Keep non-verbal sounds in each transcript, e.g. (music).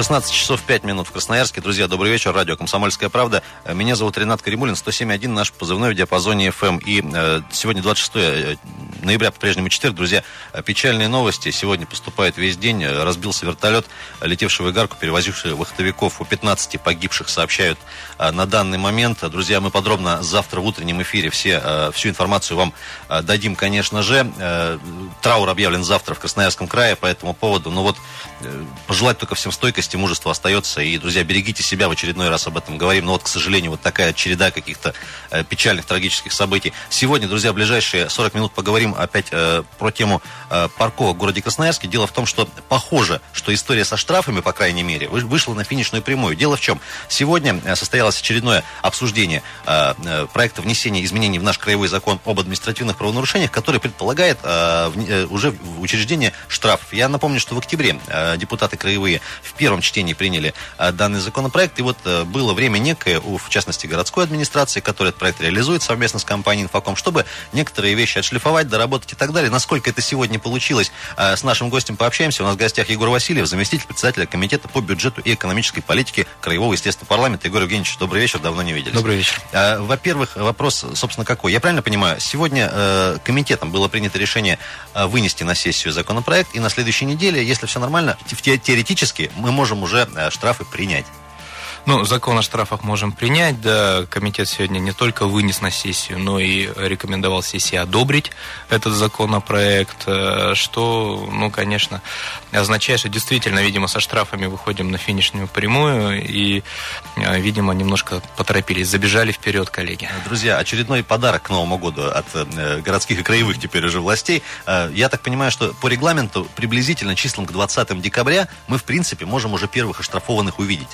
16 часов 5 минут в Красноярске. Друзья, добрый вечер. Радио «Комсомольская правда». Меня зовут Ренат Каримулин, 107.1, наш позывной в диапазоне FM. И э, сегодня 26 э, ноября, по-прежнему четверг. Друзья, печальные новости. Сегодня поступает весь день. Разбился вертолет, летевший в Игарку, перевозивший вахтовиков. У 15 погибших сообщают э, на данный момент. Друзья, мы подробно завтра в утреннем эфире все, э, всю информацию вам э, дадим, конечно же. Э, траур объявлен завтра в Красноярском крае по этому поводу. Но вот э, пожелать только всем стойкости мужество остается. И, друзья, берегите себя, в очередной раз об этом говорим. Но вот, к сожалению, вот такая череда каких-то э, печальных, трагических событий. Сегодня, друзья, ближайшие 40 минут поговорим опять э, про тему э, парковок в городе Красноярске. Дело в том, что похоже, что история со штрафами, по крайней мере, вышла на финишную прямую. Дело в чем? Сегодня э, состоялось очередное обсуждение э, э, проекта внесения изменений в наш краевой закон об административных правонарушениях, который предполагает э, в, э, уже учреждение штрафов. Я напомню, что в октябре э, депутаты краевые в первом чтении приняли а, данный законопроект. И вот а, было время некое, у, в частности, городской администрации, которая этот проект реализует совместно с компанией «Инфоком», чтобы некоторые вещи отшлифовать, доработать и так далее. Насколько это сегодня получилось, а, с нашим гостем пообщаемся. У нас в гостях Егор Васильев, заместитель председателя Комитета по бюджету и экономической политике Краевого естественного парламента. Егор Евгеньевич, добрый вечер, давно не виделись. Добрый вечер. Во-первых, вопрос, собственно, какой? Я правильно понимаю, сегодня э, комитетом было принято решение вынести на сессию законопроект, и на следующей неделе, если все нормально, теоретически мы можем уже э, штрафы принять. Ну, закон о штрафах можем принять, да, комитет сегодня не только вынес на сессию, но и рекомендовал сессии одобрить этот законопроект, э, что, ну, конечно, означает, что действительно, видимо, со штрафами выходим на финишную прямую и, э, видимо, немножко поторопились, забежали вперед коллеги. Друзья, очередной подарок к Новому году от э, городских и краевых теперь уже властей. Я так понимаю, что по регламенту приблизительно числом к 20 декабря мы, в принципе, можем уже первых оштрафованных увидеть.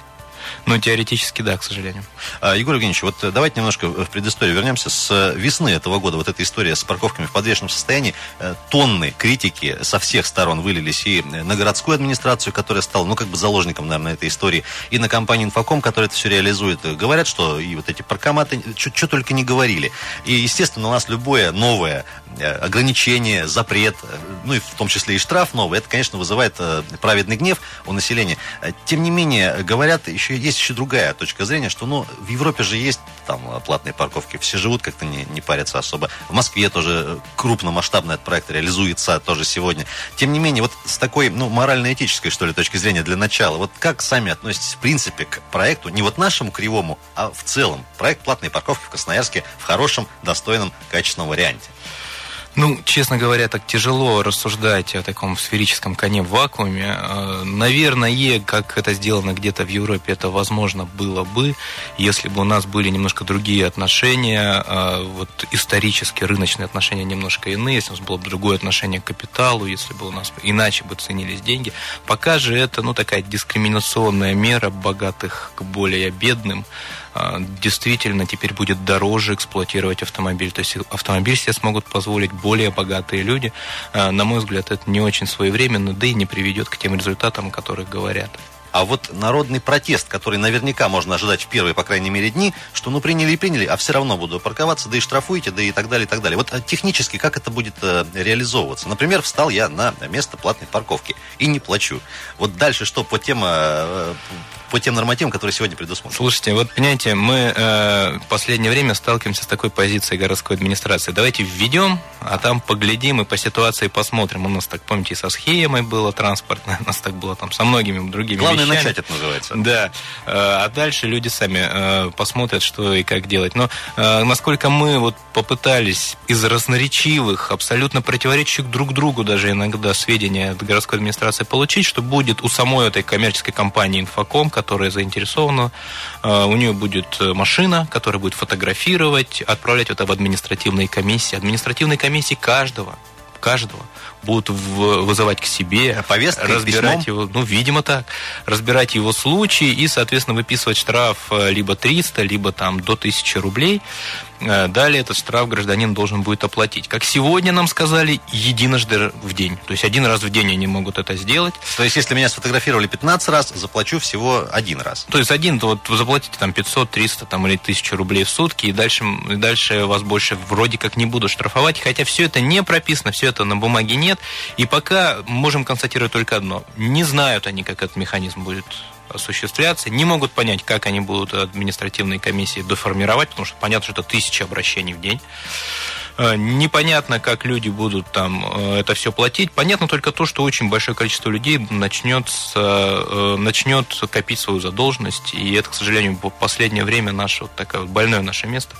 Ну, теоретически, да, к сожалению. А, Егор Евгеньевич, вот давайте немножко в предысторию вернемся. С весны этого года вот эта история с парковками в подвешенном состоянии, э, тонны критики со всех сторон вылились и на городскую администрацию, которая стала, ну, как бы заложником, наверное, этой истории, и на компанию Инфоком, которая это все реализует. Говорят, что и вот эти паркоматы, что только не говорили. И, естественно, у нас любое новое э, ограничение, запрет, э, ну и в том числе и штраф новый, это, конечно, вызывает праведный гнев у населения. Тем не менее, говорят, еще есть еще другая точка зрения, что ну, в Европе же есть там платные парковки, все живут как-то не, не парятся особо. В Москве тоже крупномасштабный этот проект реализуется тоже сегодня. Тем не менее, вот с такой, ну, морально-этической, что ли, точки зрения для начала, вот как сами относитесь, в принципе, к проекту, не вот нашему кривому, а в целом, проект платной парковки в Красноярске в хорошем, достойном, качественном варианте? Ну, честно говоря, так тяжело рассуждать о таком сферическом коне в вакууме. Э, наверное, как это сделано где-то в Европе, это возможно было бы, если бы у нас были немножко другие отношения, э, вот исторически рыночные отношения немножко иные, если у нас было бы другое отношение к капиталу, если бы у нас иначе бы ценились деньги. Пока же это, ну, такая дискриминационная мера богатых к более бедным. А, действительно теперь будет дороже эксплуатировать автомобиль. То есть автомобиль себе смогут позволить более богатые люди. А, на мой взгляд, это не очень своевременно, да и не приведет к тем результатам, о которых говорят. А вот народный протест, который наверняка можно ожидать в первые, по крайней мере, дни, что ну приняли и приняли, а все равно буду парковаться, да и штрафуете, да и так далее, и так далее. Вот а технически как это будет э, реализовываться? Например, встал я на место платной парковки и не плачу. Вот дальше что по тем э, по тем нормативам, которые сегодня предусмотрены? Слушайте, вот понимаете, мы э, в последнее время сталкиваемся с такой позицией городской администрации. Давайте введем, а там поглядим и по ситуации посмотрим. У нас так, помните, и со схемой было транспортное, (laughs) у нас так было там со многими другими Главное вещами. начать, это называется. Да. Э, а дальше люди сами э, посмотрят, что и как делать. Но э, насколько мы вот попытались из разноречивых, абсолютно противоречащих друг другу даже иногда сведения от городской администрации получить, что будет у самой этой коммерческой компании «Инфоком», которая заинтересована, э, у нее будет э, машина, которая будет фотографировать, отправлять это в административные комиссии. Административные комиссии каждого каждого, будут вызывать к себе, Повестка разбирать его, ну, видимо так, разбирать его случай и, соответственно, выписывать штраф э, либо 300, либо там до 1000 рублей. Э, далее этот штраф гражданин должен будет оплатить. Как сегодня нам сказали, единожды в день. То есть один раз в день они могут это сделать. То есть если меня сфотографировали 15 раз, заплачу всего один раз. То есть один, то вот заплатите там 500, 300 там, или 1000 рублей в сутки, и дальше, и дальше вас больше вроде как не будут штрафовать. Хотя все это не прописано, все это на бумаге нет. И пока можем констатировать только одно. Не знают они, как этот механизм будет осуществляться, не могут понять, как они будут административные комиссии доформировать, потому что понятно, что это тысячи обращений в день. Э, непонятно, как люди будут там э, это все платить. Понятно только то, что очень большое количество людей начнет, э, начнет копить свою задолженность. И это, к сожалению, в последнее время наше вот такое вот больное наше место.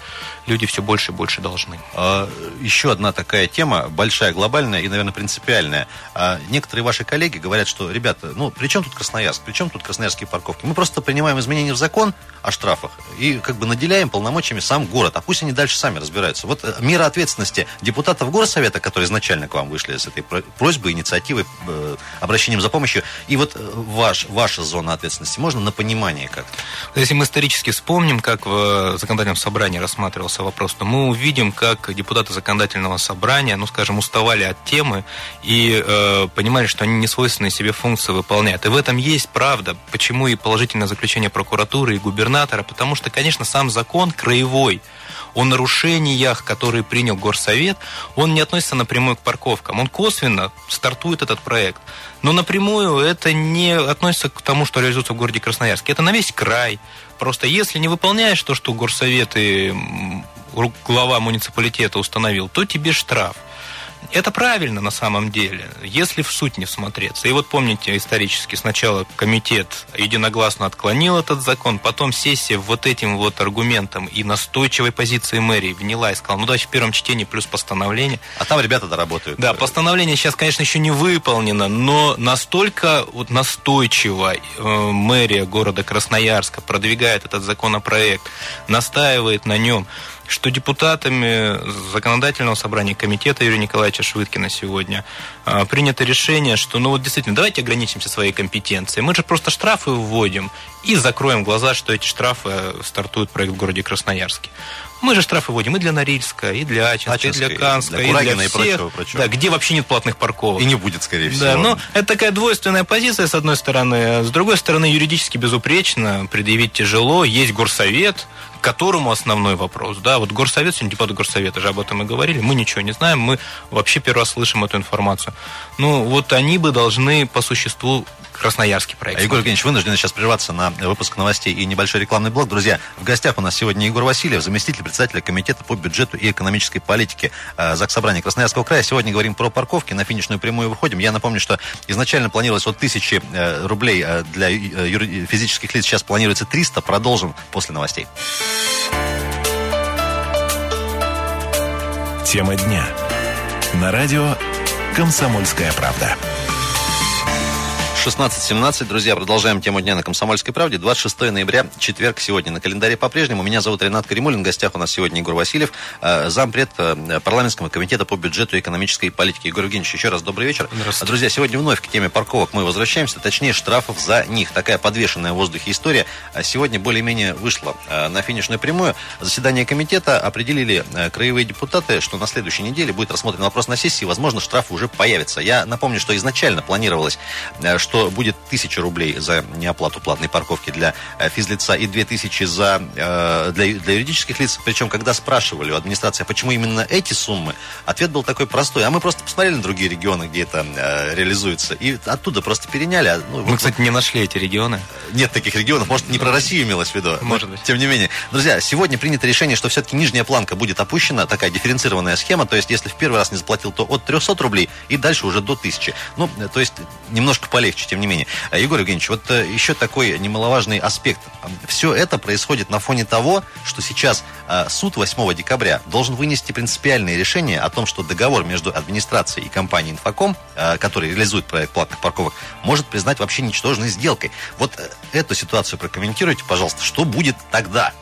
Люди все больше и больше должны. А, еще одна такая тема, большая, глобальная и, наверное, принципиальная. А, некоторые ваши коллеги говорят, что, ребята, ну, при чем тут Красноярск? При чем тут красноярские парковки? Мы просто принимаем изменения в закон о штрафах и как бы наделяем полномочиями сам город. А пусть они дальше сами разбираются. Вот мера ответственности ответственности депутатов Горсовета, которые изначально к вам вышли с этой просьбой, инициативой, э, обращением за помощью, и вот э, ваш, ваша зона ответственности, можно на понимание как-то? Если мы исторически вспомним, как в законодательном собрании рассматривался вопрос, то мы увидим, как депутаты законодательного собрания, ну, скажем, уставали от темы и э, понимали, что они не свойственные себе функции выполняют. И в этом есть правда. Почему и положительное заключение прокуратуры и губернатора? Потому что, конечно, сам закон краевой – о нарушениях, которые принял Горсовет, он не относится напрямую к парковкам. Он косвенно стартует этот проект. Но напрямую это не относится к тому, что реализуется в городе Красноярске. Это на весь край. Просто если не выполняешь то, что Горсовет и глава муниципалитета установил, то тебе штраф. Это правильно на самом деле, если в суть не всмотреться. И вот помните, исторически сначала комитет единогласно отклонил этот закон, потом сессия вот этим вот аргументом и настойчивой позиции мэрии вняла и сказала, ну давайте в первом чтении плюс постановление. А там ребята доработают. Да, постановление сейчас, конечно, еще не выполнено, но настолько вот настойчиво э, мэрия города Красноярска продвигает этот законопроект, настаивает на нем, что депутатами законодательного собрания комитета Юрия Николаевича Швыдкина сегодня а, принято решение, что ну вот действительно давайте ограничимся своей компетенцией. Мы же просто штрафы вводим и закроем глаза, что эти штрафы э, стартуют проект в городе Красноярске. Мы же штрафы вводим и для Норильска, и для Ачинска, Ачинска и для Канска, и для, и для всех. И прочего, прочего. Да, где вообще нет платных парковок. И не будет, скорее всего. Да, но это такая двойственная позиция, с одной стороны. С другой стороны, юридически безупречно, предъявить тяжело. Есть горсовет, которому основной вопрос. Да, вот горсовет, сегодня депутаты горсовета же об этом и говорили. Мы ничего не знаем, мы вообще первый раз слышим эту информацию. Ну, вот они бы должны по существу красноярский проект. Егор Евгеньевич, вынуждены сейчас прерваться на выпуск новостей и небольшой рекламный блок. Друзья, в гостях у нас сегодня Егор Васильев, заместитель председателя Комитета по бюджету и экономической политике э, ЗАГС Собрания Красноярского края. Сегодня говорим про парковки, на финишную прямую выходим. Я напомню, что изначально планировалось от тысячи э, рублей э, для физических лиц, сейчас планируется 300. Продолжим после новостей. Тема дня. На радио «Комсомольская правда». 16.17, друзья, продолжаем тему дня на Комсомольской правде. 26 ноября, четверг сегодня на календаре по-прежнему. Меня зовут Ренат Каримулин, в гостях у нас сегодня Егор Васильев, э, зампред э, парламентского комитета по бюджету и экономической политике. Егор Евгеньевич, еще раз добрый вечер. Здравствуйте. Друзья, сегодня вновь к теме парковок мы возвращаемся, точнее штрафов за них. Такая подвешенная в воздухе история. А сегодня более-менее вышла э, на финишную прямую. Заседание комитета определили краевые депутаты, что на следующей неделе будет рассмотрен вопрос на сессии, возможно, штрафы уже появятся. Я напомню, что изначально планировалось, что что будет 1000 рублей за неоплату платной парковки для э, физлица и 2000 за, э, для, для юридических лиц. Причем, когда спрашивали у администрации, а почему именно эти суммы, ответ был такой простой. А мы просто посмотрели на другие регионы, где это э, реализуется, и оттуда просто переняли. А, ну, мы, вот, кстати, не нашли эти регионы. Нет таких регионов. Может, не про Россию имелось в виду. Может быть. Тем не менее. Друзья, сегодня принято решение, что все-таки нижняя планка будет опущена, такая дифференцированная схема. То есть, если в первый раз не заплатил, то от 300 рублей и дальше уже до 1000. Ну, то есть, немножко полегче тем не менее. А, Егор Евгеньевич, вот э, еще такой немаловажный аспект. Все это происходит на фоне того, что сейчас э, суд 8 декабря должен вынести принципиальное решение о том, что договор между администрацией и компанией «Инфоком», э, который реализует проект платных парковок, может признать вообще ничтожной сделкой. Вот эту ситуацию прокомментируйте, пожалуйста. Что будет тогда?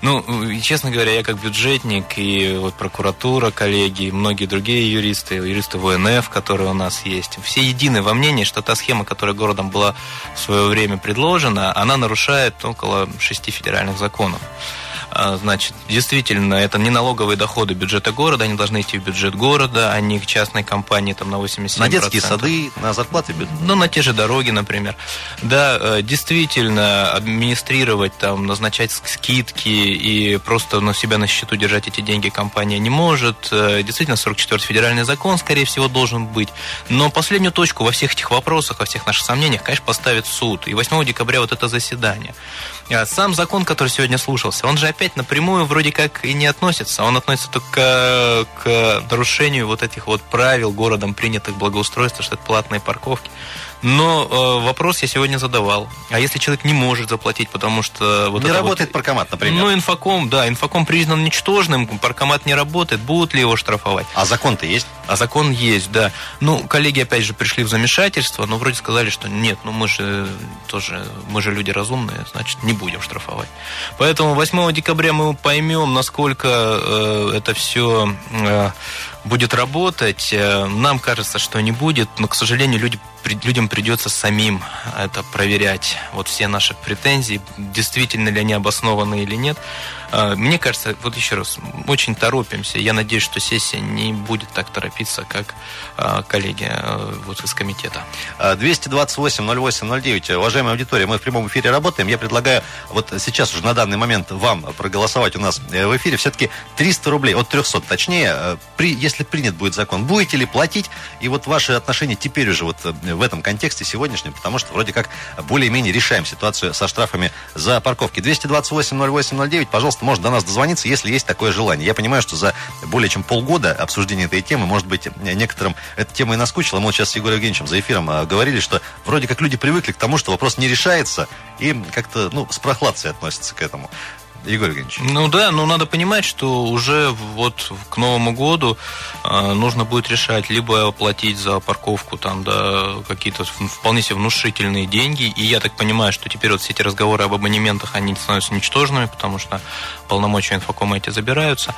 Ну, честно говоря, я как бюджетник и вот прокуратура, коллеги, и многие другие юристы, юристы ВНФ, которые у нас есть, все едины во мнении, что та схема, которая городом была в свое время предложена, она нарушает около шести федеральных законов. А, значит, действительно, это не налоговые доходы бюджета города, они должны идти в бюджет города, а не к частной компании там на 87%. На детские сады, на зарплаты? Ну, на те же дороги, например. Да, э, действительно, администрировать, там, назначать скидки и просто на себя на счету держать эти деньги компания не может. Э, действительно, 44-й федеральный закон, скорее всего, должен быть. Но последнюю точку во всех этих вопросах, во всех наших сомнениях, конечно, поставит суд. И 8 декабря вот это заседание. А сам закон, который сегодня слушался, он же опять напрямую вроде как и не относится. Он относится только к нарушению вот этих вот правил городом принятых благоустройства, что это платные парковки. Но э, вопрос я сегодня задавал. А если человек не может заплатить, потому что... Вот не работает вот, паркомат, например. Ну, инфоком, да, инфоком признан ничтожным, паркомат не работает, будут ли его штрафовать? А закон-то есть? А закон есть, да. Ну, коллеги, опять же, пришли в замешательство, но вроде сказали, что нет, ну мы же тоже, мы же люди разумные, значит, не будем штрафовать. Поэтому 8 декабря мы поймем, насколько э, это все... Э, будет работать. Э, нам кажется, что не будет, но, к сожалению, люди, людям придется самим это проверять. Вот все наши претензии, действительно ли они обоснованы или нет. Э, мне кажется, вот еще раз, очень торопимся. Я надеюсь, что сессия не будет так торопиться, как э, коллеги вот из комитета. 228-08-09. Уважаемая аудитория, мы в прямом эфире работаем. Я предлагаю вот сейчас уже на данный момент вам проголосовать у нас в эфире. Все-таки 300 рублей, от 300 точнее, при, если принят будет закон, будете ли платить? И вот ваши отношения теперь уже вот э, в этом контексте сегодняшнем, потому что вроде как более-менее решаем ситуацию со штрафами за парковки. 228-08-09, пожалуйста, может до нас дозвониться, если есть такое желание. Я понимаю, что за более чем полгода обсуждения этой темы, может быть, некоторым эта тема и наскучила. Мы вот сейчас с Егором Евгеньевичем за эфиром э, говорили, что вроде как люди привыкли к тому, что вопрос не решается, и как-то, ну, с прохладцей относятся к этому. Егор Евгеньевич. Ну да, но надо понимать, что уже вот к Новому году э, нужно будет решать либо оплатить за парковку там да, какие-то вполне себе внушительные деньги. И я так понимаю, что теперь вот все эти разговоры об абонементах, они становятся ничтожными, потому что полномочия инфокома эти забираются.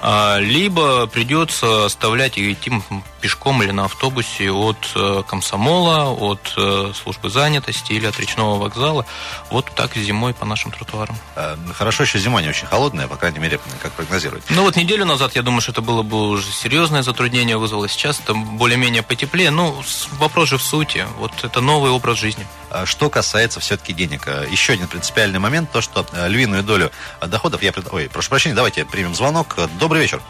А, либо придется оставлять и идти пешком или на автобусе от э, комсомола, от э, службы занятости или от речного вокзала. Вот так зимой по нашим тротуарам. Э, хорошо, еще зима не очень холодная, по крайней мере, как прогнозируют. Ну вот неделю назад, я думаю, что это было бы уже серьезное затруднение вызвало. Сейчас это более-менее потеплее. Ну, вопрос же в сути. Вот это новый образ жизни. А что касается все-таки денег. Еще один принципиальный момент, то, что львиную долю доходов я... Ой, прошу прощения, давайте примем звонок. Добрый вечер.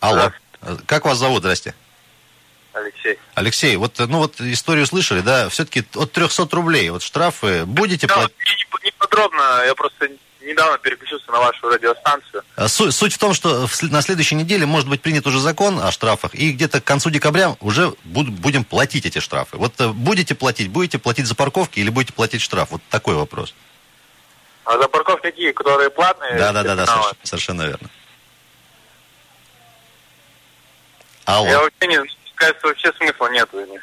Алло. Как вас зовут? Здрасте. Алексей. Алексей, вот, ну вот историю слышали, да, все-таки от 300 рублей, вот штрафы будете да, платить? Не, не подробно, я просто недавно переключился на вашу радиостанцию. А суть, суть в том, что на следующей неделе может быть принят уже закон о штрафах, и где-то к концу декабря уже буд, будем платить эти штрафы. Вот э, будете платить, будете платить за парковки или будете платить штраф? Вот такой вопрос. А за парковки какие, которые платные? Да, да, да, да, совершенно верно. Алло. Я вообще не, кажется, вообще смысла нет в них.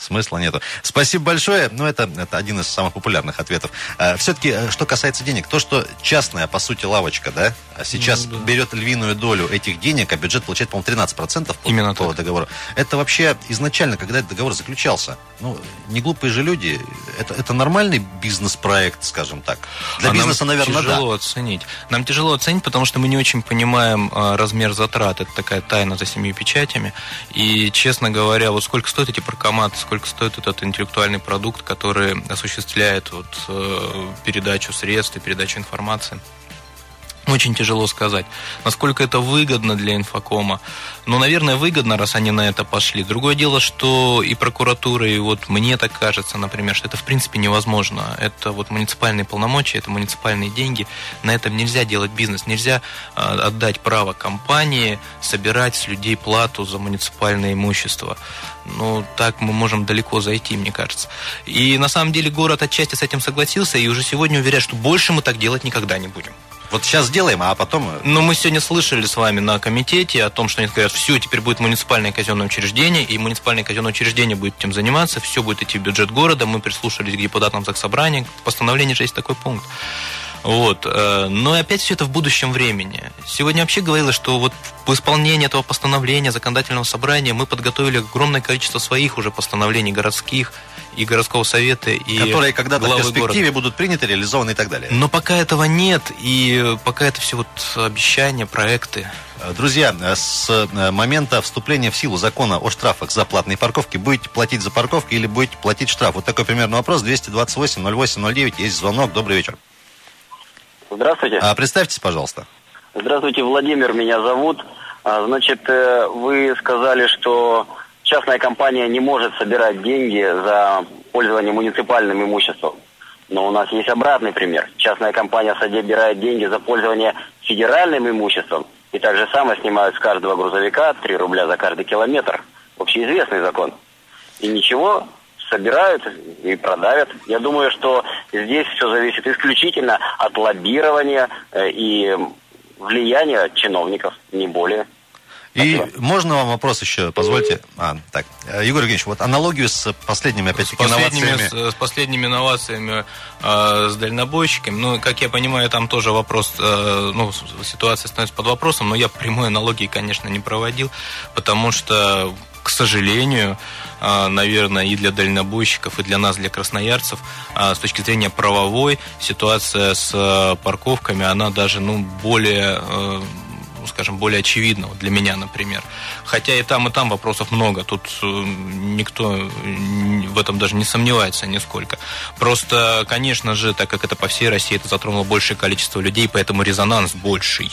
Смысла нету. Спасибо большое. Ну, это, это один из самых популярных ответов. А, все-таки, э, что касается денег, то, что частная, по сути, лавочка, да, а сейчас ну, да. берет львиную долю этих денег, а бюджет получает, по-моему, 13% по, Именно по так. договору. Это вообще изначально, когда этот договор заключался, ну, не глупые же люди, это, это нормальный бизнес-проект, скажем так. Для а бизнеса, нам наверное, тяжело да. оценить. Нам тяжело оценить, потому что мы не очень понимаем а, размер затрат. Это такая тайна за семью печатями. И, честно говоря, вот сколько стоят эти паркоматы, сколько стоит этот интеллектуальный продукт, который осуществляет вот, э, передачу средств и передачу информации. Очень тяжело сказать, насколько это выгодно для инфокома. Ну, наверное, выгодно, раз они на это пошли. Другое дело, что и прокуратура, и вот мне так кажется, например, что это в принципе невозможно. Это вот муниципальные полномочия, это муниципальные деньги. На этом нельзя делать бизнес. Нельзя э, отдать право компании собирать с людей плату за муниципальное имущество. Ну, так мы можем далеко зайти, мне кажется. И на самом деле город отчасти с этим согласился, и уже сегодня уверяет, что больше мы так делать никогда не будем. Вот сейчас сделаем, а потом... Э, ну, мы сегодня слышали с вами на комитете о том, что они говорят, все, теперь будет муниципальное казенное учреждение, и муниципальное казенное учреждение будет этим заниматься, все будет идти в бюджет города. Мы прислушались к депутатам Заксобрания. В постановлении же есть такой пункт. Вот. э, Но опять все это в будущем времени. Сегодня вообще говорилось, что вот в исполнении этого постановления законодательного собрания мы подготовили огромное количество своих уже постановлений городских и городского совета и Которые когда-то в перспективе города. будут приняты, реализованы и так далее. Но пока этого нет, и пока это все вот обещания, проекты. Э, Друзья, э, с момента вступления в силу закона о штрафах за платные парковки будете платить за парковки или будете платить штраф? Вот такой примерно вопрос. 228 08 09. Есть звонок. Добрый вечер. Здравствуйте. А, представьтесь, пожалуйста. Здравствуйте, Владимир, меня зовут. А, Значит, э, вы сказали, что частная компания не может собирать деньги за пользование муниципальным имуществом. Но у нас есть обратный пример. Частная компания собирает деньги за пользование федеральным имуществом. И так же самое снимают с каждого грузовика 3 рубля за каждый километр. Общеизвестный закон. И ничего, собирают и продавят. Я думаю, что здесь все зависит исключительно от лоббирования э, и влияния чиновников, не более. И Спасибо. можно вам вопрос еще, позвольте? А, так, Э, Егор Евгеньевич, вот аналогию с последними, С опять-таки, последними, инновациями. с, с последними инновациями э, с дальнобойщиками, ну, как я понимаю, там тоже вопрос, э, ну, с- ситуация становится под вопросом, но я прямой аналогии, конечно, не проводил, потому что, к сожалению, э, наверное, и для дальнобойщиков, и для нас, для красноярцев, э, с точки зрения правовой, ситуация с э, парковками, она даже, ну, более... ну, скажем, более очевидно вот для меня, например. Хотя и там, и там вопросов много. Тут э, никто в этом даже не сомневается нисколько. Просто, конечно же, так как это по всей России, это затронуло большее количество людей, поэтому резонанс больший.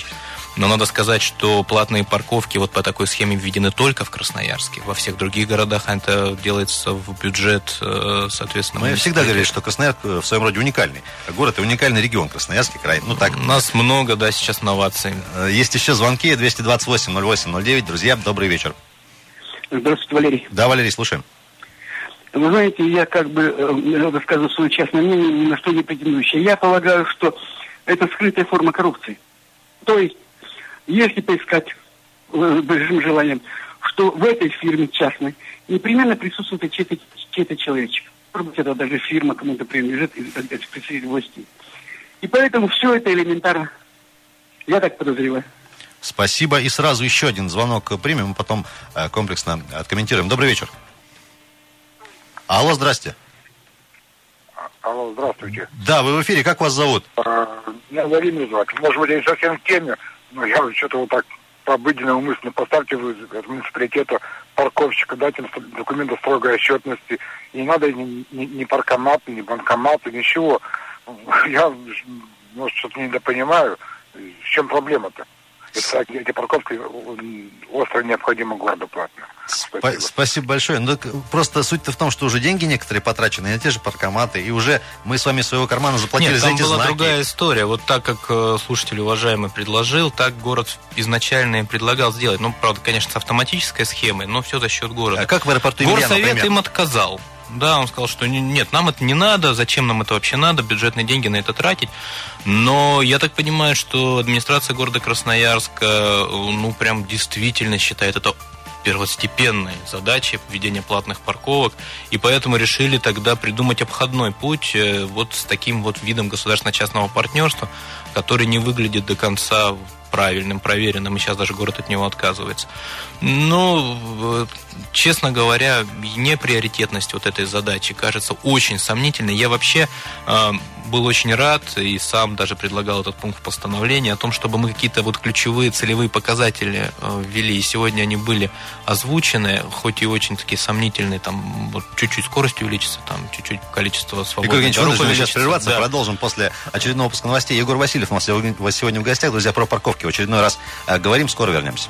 Но надо сказать, что платные парковки вот по такой схеме введены только в Красноярске. Во всех других городах это делается в бюджет, э, соответственно. Мы всегда говорили, что Красноярск э, в своем роде уникальный. Город и уникальный регион, Красноярский край. Ну так, У нас много, да, сейчас новаций. Э, Есть еще звонки 228 08 09. Друзья, добрый вечер. Здравствуйте, Валерий. Да, Валерий, слушаем. Вы знаете, я как бы э, рассказываю свое частное мнение, ни на что не претендующее. Я полагаю, что это скрытая форма коррупции. То есть, если поискать э, большим желанием, что в этой фирме частной непременно присутствует чей-то, чей-то человечек. Может быть, это даже фирма кому-то принадлежит из, представителей власти. И поэтому все это элементарно. Я так подозреваю. Спасибо. И сразу еще один звонок примем, потом э, комплексно откомментируем. Добрый вечер. Алло, здрасте. Алло, здравствуйте. Да, вы в эфире. Как вас зовут? А, Меня Владимир зовут. Может быть, я не совсем в теме, но я что-то вот так по обыденному мысли поставьте вы от муниципалитета парковщика, им документы строгой отчетности. Не надо ни, ни, ни паркоматы, ни банкоматы, ничего. Я, может, что-то недопонимаю. В чем проблема-то? Это, эти парковки остро необходимы городу платно. Спа- Спасибо большое. Ну, просто суть-то в том, что уже деньги некоторые потрачены на те же паркоматы, и уже мы с вами своего кармана заплатили Нет, за там эти была знаки. другая история. Вот так как э, слушатель уважаемый предложил, так город изначально и предлагал сделать. Ну, правда, конечно, с автоматической схемой, но все за счет города. А как в аэропорту Емельяна, Горсовет например? им отказал. Да, он сказал, что не- нет, нам это не надо, зачем нам это вообще надо, бюджетные деньги на это тратить. Но я так понимаю, что администрация города Красноярска, э, ну, прям действительно считает это первостепенной задачей введения платных парковок, и поэтому решили тогда придумать обходной путь э, вот с таким вот видом государственно-частного партнерства, который не выглядит до конца правильным, проверенным, и сейчас даже город от него отказывается. Ну, честно говоря, неприоритетность вот этой задачи кажется очень сомнительной. Я вообще э, был очень рад и сам даже предлагал этот пункт в постановлении о том, чтобы мы какие-то вот ключевые целевые показатели э, ввели. И сегодня они были озвучены, хоть и очень такие сомнительные, там вот чуть-чуть скорость увеличится, там чуть-чуть количество Егор свободных Евгеньевич, дорог вынужден сейчас прерваться. Да. Продолжим после очередного выпуска новостей. Егор Васильев у нас сегодня в гостях. Друзья, про парковки в очередной раз э, говорим. Скоро вернемся.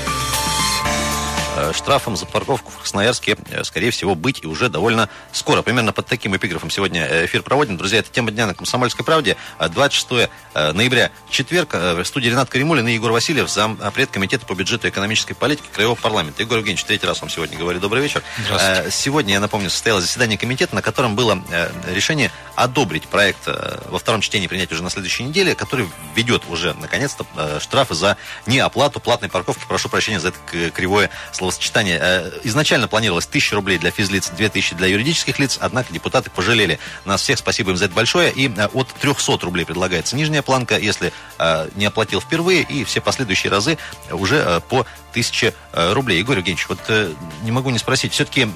Э, Штрафом за парковку в Красноярске, э, скорее всего, быть и уже довольно скоро. Примерно под таким эпиграфом сегодня э, эфир проводим. Друзья, это тема дня на «Комсомольской правде». Э, 26 э, ноября, четверг. В студии Ренат Каримулин и Егор Васильев, зампред комитета по бюджету и экономической политике Краевого парламента. Егор Евгеньевич, третий раз вам сегодня говорю добрый вечер. Сегодня, я напомню, состоялось заседание комитета, на котором было решение одобрить проект во втором чтении принять уже на следующей неделе, который введет уже, наконец-то, штрафы за неоплату платной парковки. Прошу прощения за это кривое словосочетание словосочетание. Э, изначально планировалось 1000 рублей для физлиц, 2000 для юридических лиц, однако депутаты пожалели нас всех. Спасибо им за это большое. И э, от 300 рублей предлагается нижняя планка, если э, не оплатил впервые, и все последующие разы уже по 1000 рублей. Егор Евгеньевич, вот не могу не спросить, все-таки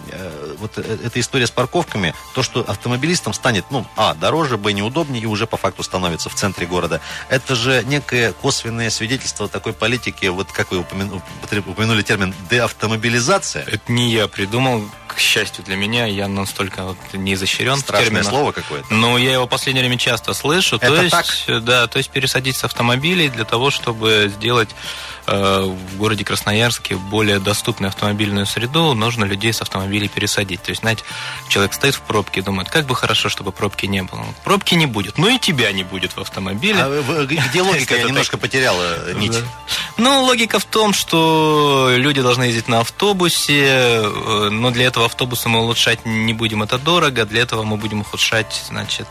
вот эта история с парковками, то, что автомобилистам станет, ну, а, дороже, б, неудобнее, и уже по факту становится в центре города, это же некое косвенное свидетельство такой политики, вот как вы упомянули термин деавтомобилизация. Это не я придумал, к счастью для меня, я настолько вот не изощрен Страшное в слово какое-то. Но я его в последнее время часто слышу. Это то есть, так? Да, то есть пересадить с автомобилей для того, чтобы сделать Э, в городе Красноярске более доступную автомобильную среду, нужно людей с автомобилей пересадить. То есть, знаете, человек стоит в пробке и думает, как бы хорошо, чтобы пробки не было. Пробки не будет, ну и тебя не будет в автомобиле. А где (laughs) логика? Я немножко потеряла э, нить. Ну, логика в том, что люди должны ездить на автобусе, э, но для этого автобуса мы улучшать не будем, это дорого, для этого мы будем ухудшать, значит,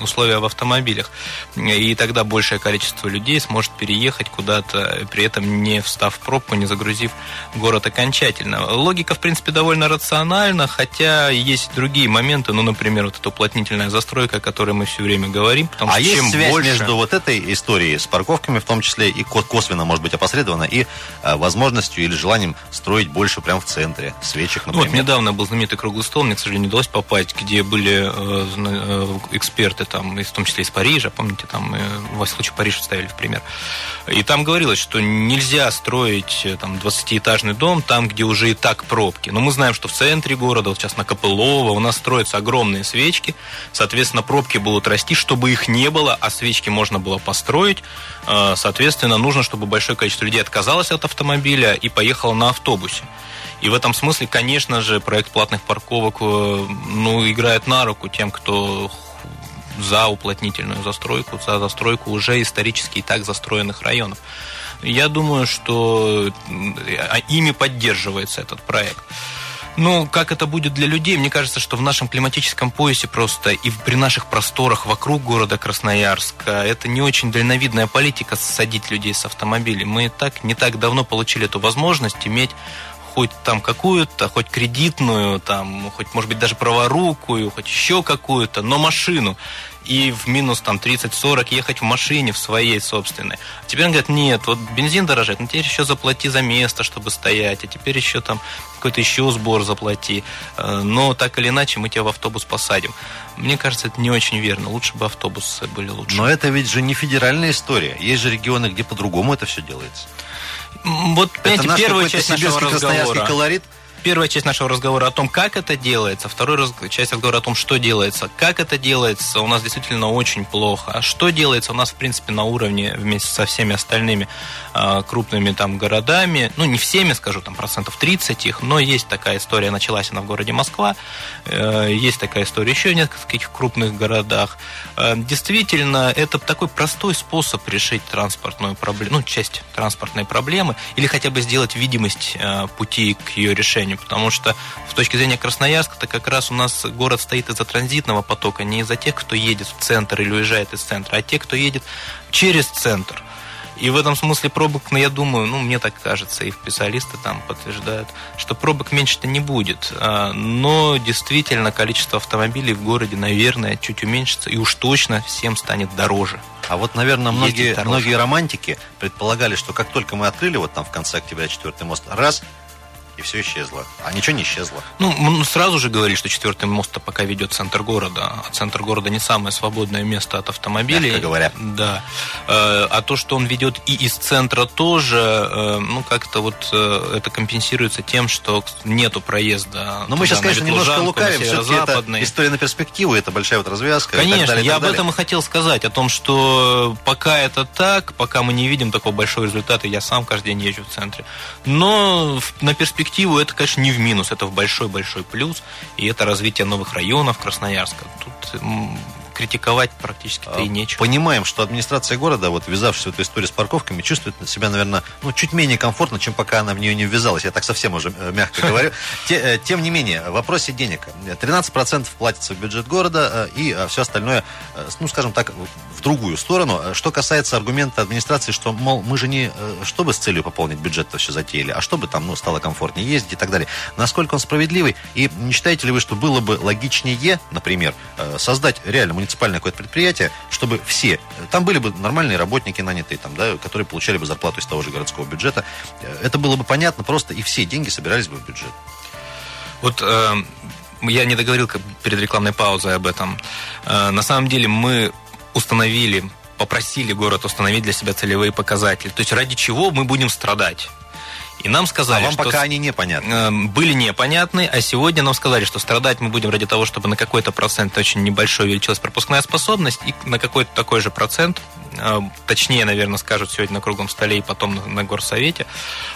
условия в автомобилях. И тогда большее количество людей сможет переехать куда-то, при этом не встав в пробку, не загрузив город окончательно. Логика, в принципе, довольно рациональна, хотя есть другие моменты, ну, например, вот эта уплотнительная застройка, о которой мы все время говорим. Потому а что есть чем связь больше... между вот этой историей с парковками, в том числе и косвенно, может быть, опосредованно, и а, возможностью или желанием строить больше прямо в центре, свечек, например? Вот недавно был знаменитый круглый стол, мне, к сожалению, не удалось попасть, где были э, э, эксперты, там, в том числе из Парижа, помните, там, э, в случае Париж ставили в пример. И там говорилось, что не нельзя строить там 20-этажный дом там, где уже и так пробки. Но мы знаем, что в центре города, вот сейчас на Копылово, у нас строятся огромные свечки. Соответственно, пробки будут расти, чтобы их не было, а свечки можно было построить. Соответственно, нужно, чтобы большое количество людей отказалось от автомобиля и поехало на автобусе. И в этом смысле, конечно же, проект платных парковок э, ну, играет на руку тем, кто за уплотнительную застройку, за застройку уже исторически и так застроенных районов. Я думаю, что ими поддерживается этот проект. Ну, как это будет для людей? Мне кажется, что в нашем климатическом поясе просто и при наших просторах вокруг города Красноярска это не очень дальновидная политика садить людей с автомобилей. Мы так не так давно получили эту возможность иметь хоть там какую-то, хоть кредитную, там, хоть, может быть, даже праворукую, хоть еще какую-то, но машину и в минус там 30-40 ехать в машине в своей собственной. А теперь он говорит, нет, вот бензин дорожает, но теперь еще заплати за место, чтобы стоять, а теперь еще там какой-то еще сбор заплати. Э, но так или иначе мы тебя в автобус посадим. Мне кажется, это не очень верно. Лучше бы автобусы были лучше. Но это ведь же не федеральная история. Есть же регионы, где по-другому это все делается. Вот, понимаете, это первая часть нашего разговора. колорит – первая часть нашего разговора о том, как это делается, вторая часть разговора о том, что делается. Как это делается, у нас действительно очень плохо. А что делается у нас, в принципе, на уровне вместе со всеми остальными э, крупными там городами, ну, не всеми, скажу, там, процентов 30 их, но есть такая история, началась она в городе Москва, э, есть такая история еще в нескольких крупных городах. Э, действительно, это такой простой способ решить транспортную проблему, ну, часть транспортной проблемы, или хотя бы сделать видимость э, пути к ее решению движению, потому что с точки зрения Красноярска, это как раз у нас город стоит из-за транзитного потока, не из-за тех, кто едет в центр или уезжает из центра, а те, кто едет через центр. И в этом смысле пробок, ну, я думаю, ну, мне так кажется, и специалисты там подтверждают, что пробок меньше-то не будет. А, но действительно количество автомобилей в городе, наверное, чуть уменьшится, и уж точно всем станет дороже. А вот, наверное, многие, многие романтики предполагали, что как только мы открыли вот там в конце октября четвертый мост, раз, и все исчезло. А ничего не исчезло. Ну, сразу же говорили, что четвертый мост пока ведет центр города. А центр города не самое свободное место от автомобилей. Мягко говоря. Да. Э, а то, что он ведет и из центра тоже, э, ну, как-то вот э, это компенсируется тем, что нету проезда. Но мы сейчас, конечно, немножко лукавим. Все-таки это история на перспективу, это большая вот развязка. Конечно, далее, я об этом и хотел сказать, о том, что пока это так, пока мы не видим такого большого результата, я сам каждый день езжу в центре. Но на перспективу перспективу это, конечно, не в минус, это в большой-большой плюс, и это развитие новых районов Красноярска. Тут критиковать практически-то и нечего. Понимаем, что администрация города, вот ввязавшись в эту историю с парковками, чувствует себя, наверное, ну, чуть менее комфортно, чем пока она в нее не ввязалась. Я так совсем уже э, мягко говорю. (laughs) Э, Тем не менее, в вопросе денег. 13% платится в бюджет города, э, и все остальное, ну, скажем так, в другую сторону. Что касается аргумента администрации, что, мол, мы же не чтобы с целью пополнить бюджет все затеяли, а чтобы там, ну, стало комфортнее ездить и так далее. Насколько он справедливый? И не считаете ли вы, что было бы логичнее, например, создать реально муниципальное какое-то предприятие, чтобы все, там были бы нормальные работники нанятые, там, да, которые получали бы зарплату из того же городского бюджета. Э, Это было бы понятно просто, и все деньги собирались бы в бюджет. Вот э, я не договорил перед рекламной паузой об этом. Э, на самом деле мы установили, попросили город установить для себя целевые показатели. То есть ради чего мы будем страдать. И нам А сказали, вам что пока они непонятны. э, были непонятны, а сегодня нам сказали, что страдать мы будем ради того, чтобы на какой-то процент очень небольшой увеличилась пропускная способность, и на какой-то такой же процент, э, точнее, наверное, скажут сегодня на круглом столе и потом на, на горсовете,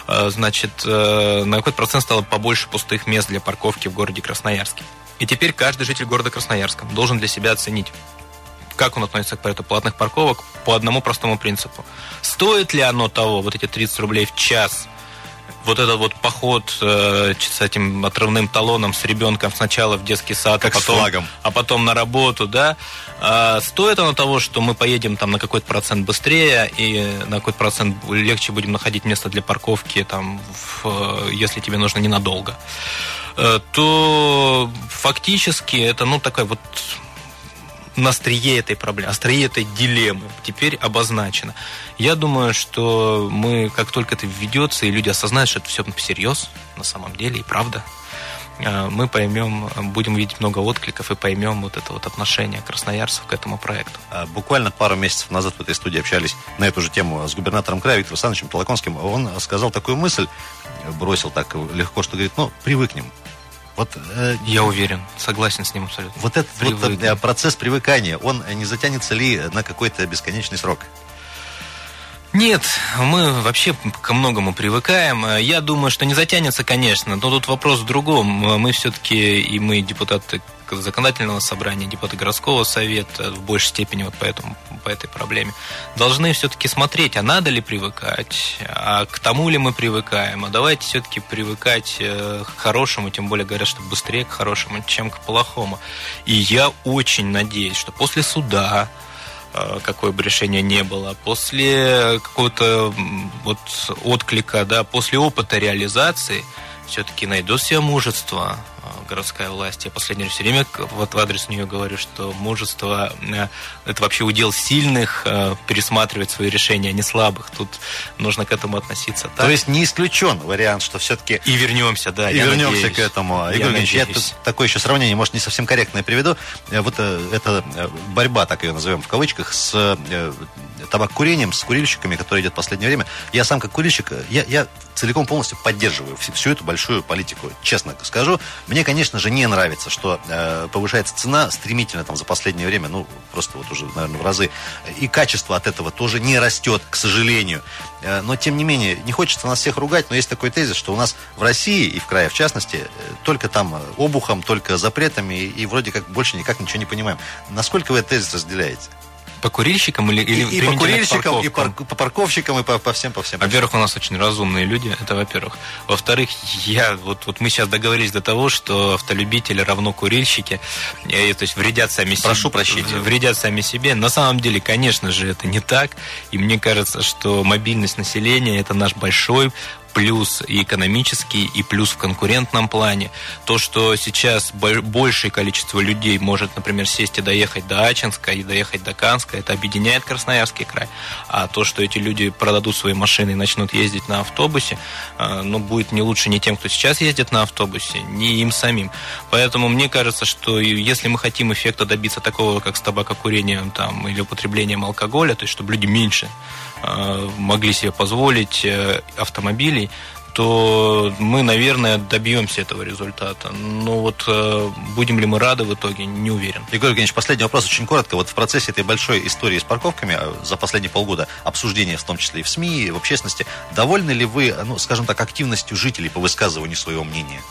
э, значит, на какой-то процент стало побольше пустых мест для парковки в городе Красноярске. И теперь каждый житель города Красноярска должен для себя оценить, как он относится к проекту платных парковок по одному простому принципу. Стоит ли оно того, вот эти 30 рублей в час, вот этот вот поход э, с этим отрывным талоном с ребенком сначала в детский сад, Как а, потом, а потом на работу, да, А стоит оно того, что мы поедем там на какой-то процент быстрее и на какой-то процент легче будем находить место для парковки, там, в, э, если тебе нужно ненадолго, Э, то фактически это, ну, такая вот на острие этой проблемы, острие этой дилеммы теперь обозначено. Я думаю, что мы, как только это введется, и люди осознают, что это все всерьез, на самом деле, и правда, э, мы поймем, будем видеть много откликов и поймем вот это вот отношение красноярцев к этому проекту. А, Буквально пару месяцев назад в этой студии общались на эту же тему с губернатором края Виктором Александровичем Толоконским. Он сказал такую мысль, бросил так легко, что говорит, ну, привыкнем. Вот, э, Я уверен, согласен с ним абсолютно. вот этот вот, э, процесс привыкания, он не затянется ли на какой-то бесконечный срок? Нет, мы вообще ко многому привыкаем. Я думаю, что не затянется, конечно, но тут вопрос в другом. Мы все-таки, и мы депутаты законодательного собрания, депутаты городского совета в большей степени вот по, этому, по этой проблеме, должны все-таки смотреть, а надо ли привыкать, а к тому ли мы привыкаем, а давайте все-таки привыкать э, к хорошему, тем более говорят, что быстрее к хорошему, чем к плохому. И я очень надеюсь, что после суда, э, какое бы решение не было, после какого-то вот отклика, да, после опыта реализации, все-таки найдет себе мужество городская власть. Я последнее все время вот в адрес нее говорю, что мужество э, это вообще удел сильных э, пересматривать свои решения, а не слабых. Тут нужно к этому относиться так. То есть не исключен вариант, что все-таки и вернемся, да. и я вернемся надеюсь. к этому. Я Игорь я надеюсь. тут такое еще сравнение, может, не совсем корректное приведу. Э, Вот это борьба, так ее назовем в кавычках, с э, табак-курением, с курильщиками, которая идет в последнее время. Я сам как курильщик, э, я, я целиком полностью поддерживаю всю, всю эту большую политику. Честно скажу, мне, конечно же, не нравится, что э, повышается цена стремительно там за последнее время, ну, просто вот уже, наверное, в разы. И качество от этого тоже не растет, к сожалению. Э, Но, тем не менее, не хочется нас всех ругать, но есть такой тезис, что у нас в России и в крае, в частности, э, только там э, обухом, только запретами, и, и вроде как больше никак ничего не понимаем. Насколько вы этот тезис разделяете? По курильщикам или, или и, и по курильщикам, и пар- по парковщикам, и по, по всем, по всем. Во-первых, у нас очень разумные люди, это во-первых. Во-вторых, я вот, вот мы сейчас договорились до того, что автолюбители равно курильщики, э, то есть вредят сами себе. Прошу прощения. Вредят сами себе. На самом деле, конечно же, это не так. И мне кажется, что мобильность населения это наш большой плюс экономический, и плюс в конкурентном плане. То, что сейчас бо- большее количество людей может, например, сесть и доехать до Ачинска и доехать до Канска, это объединяет Красноярский край. А то, что эти люди продадут свои машины и начнут ездить на автобусе, э, ну, будет не лучше ни тем, кто сейчас ездит на автобусе, ни им самим. Поэтому мне кажется, что если мы хотим эффекта добиться такого, как с табакокурением там, или употреблением алкоголя, то есть чтобы люди меньше могли себе позволить э, автомобилей, то мы, наверное, добьемся этого результата. Но вот э, будем ли мы рады в итоге, не уверен. Егор Евгеньевич, последний вопрос очень коротко. Вот в процессе этой большой истории с парковками э, за последние полгода, обсуждения в том числе и в СМИ, и в общественности, довольны ли вы, ну, скажем так, активностью жителей по высказыванию своего мнения?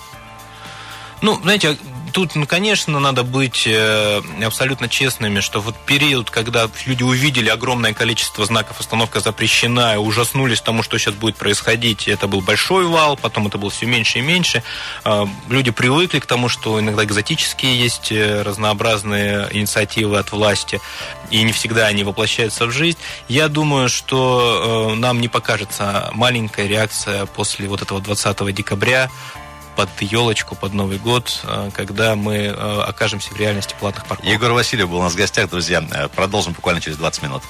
Ну, знаете, тут, ну, конечно, надо быть э, абсолютно честными, что вот период, когда люди увидели огромное количество знаков «Остановка запрещена» и ужаснулись тому, что сейчас будет происходить, это был большой вал, потом это было все меньше и меньше. Э, люди привыкли к тому, что иногда экзотические есть э, разнообразные инициативы от власти, и не всегда они воплощаются в жизнь. Я думаю, что нам не покажется маленькая реакция после вот этого 20 декабря под елочку, под Новый год, э, когда мы э, окажемся в реальности платных парковок. Егор Васильев был у нас в гостях, друзья. Э, продолжим буквально через 20 минут.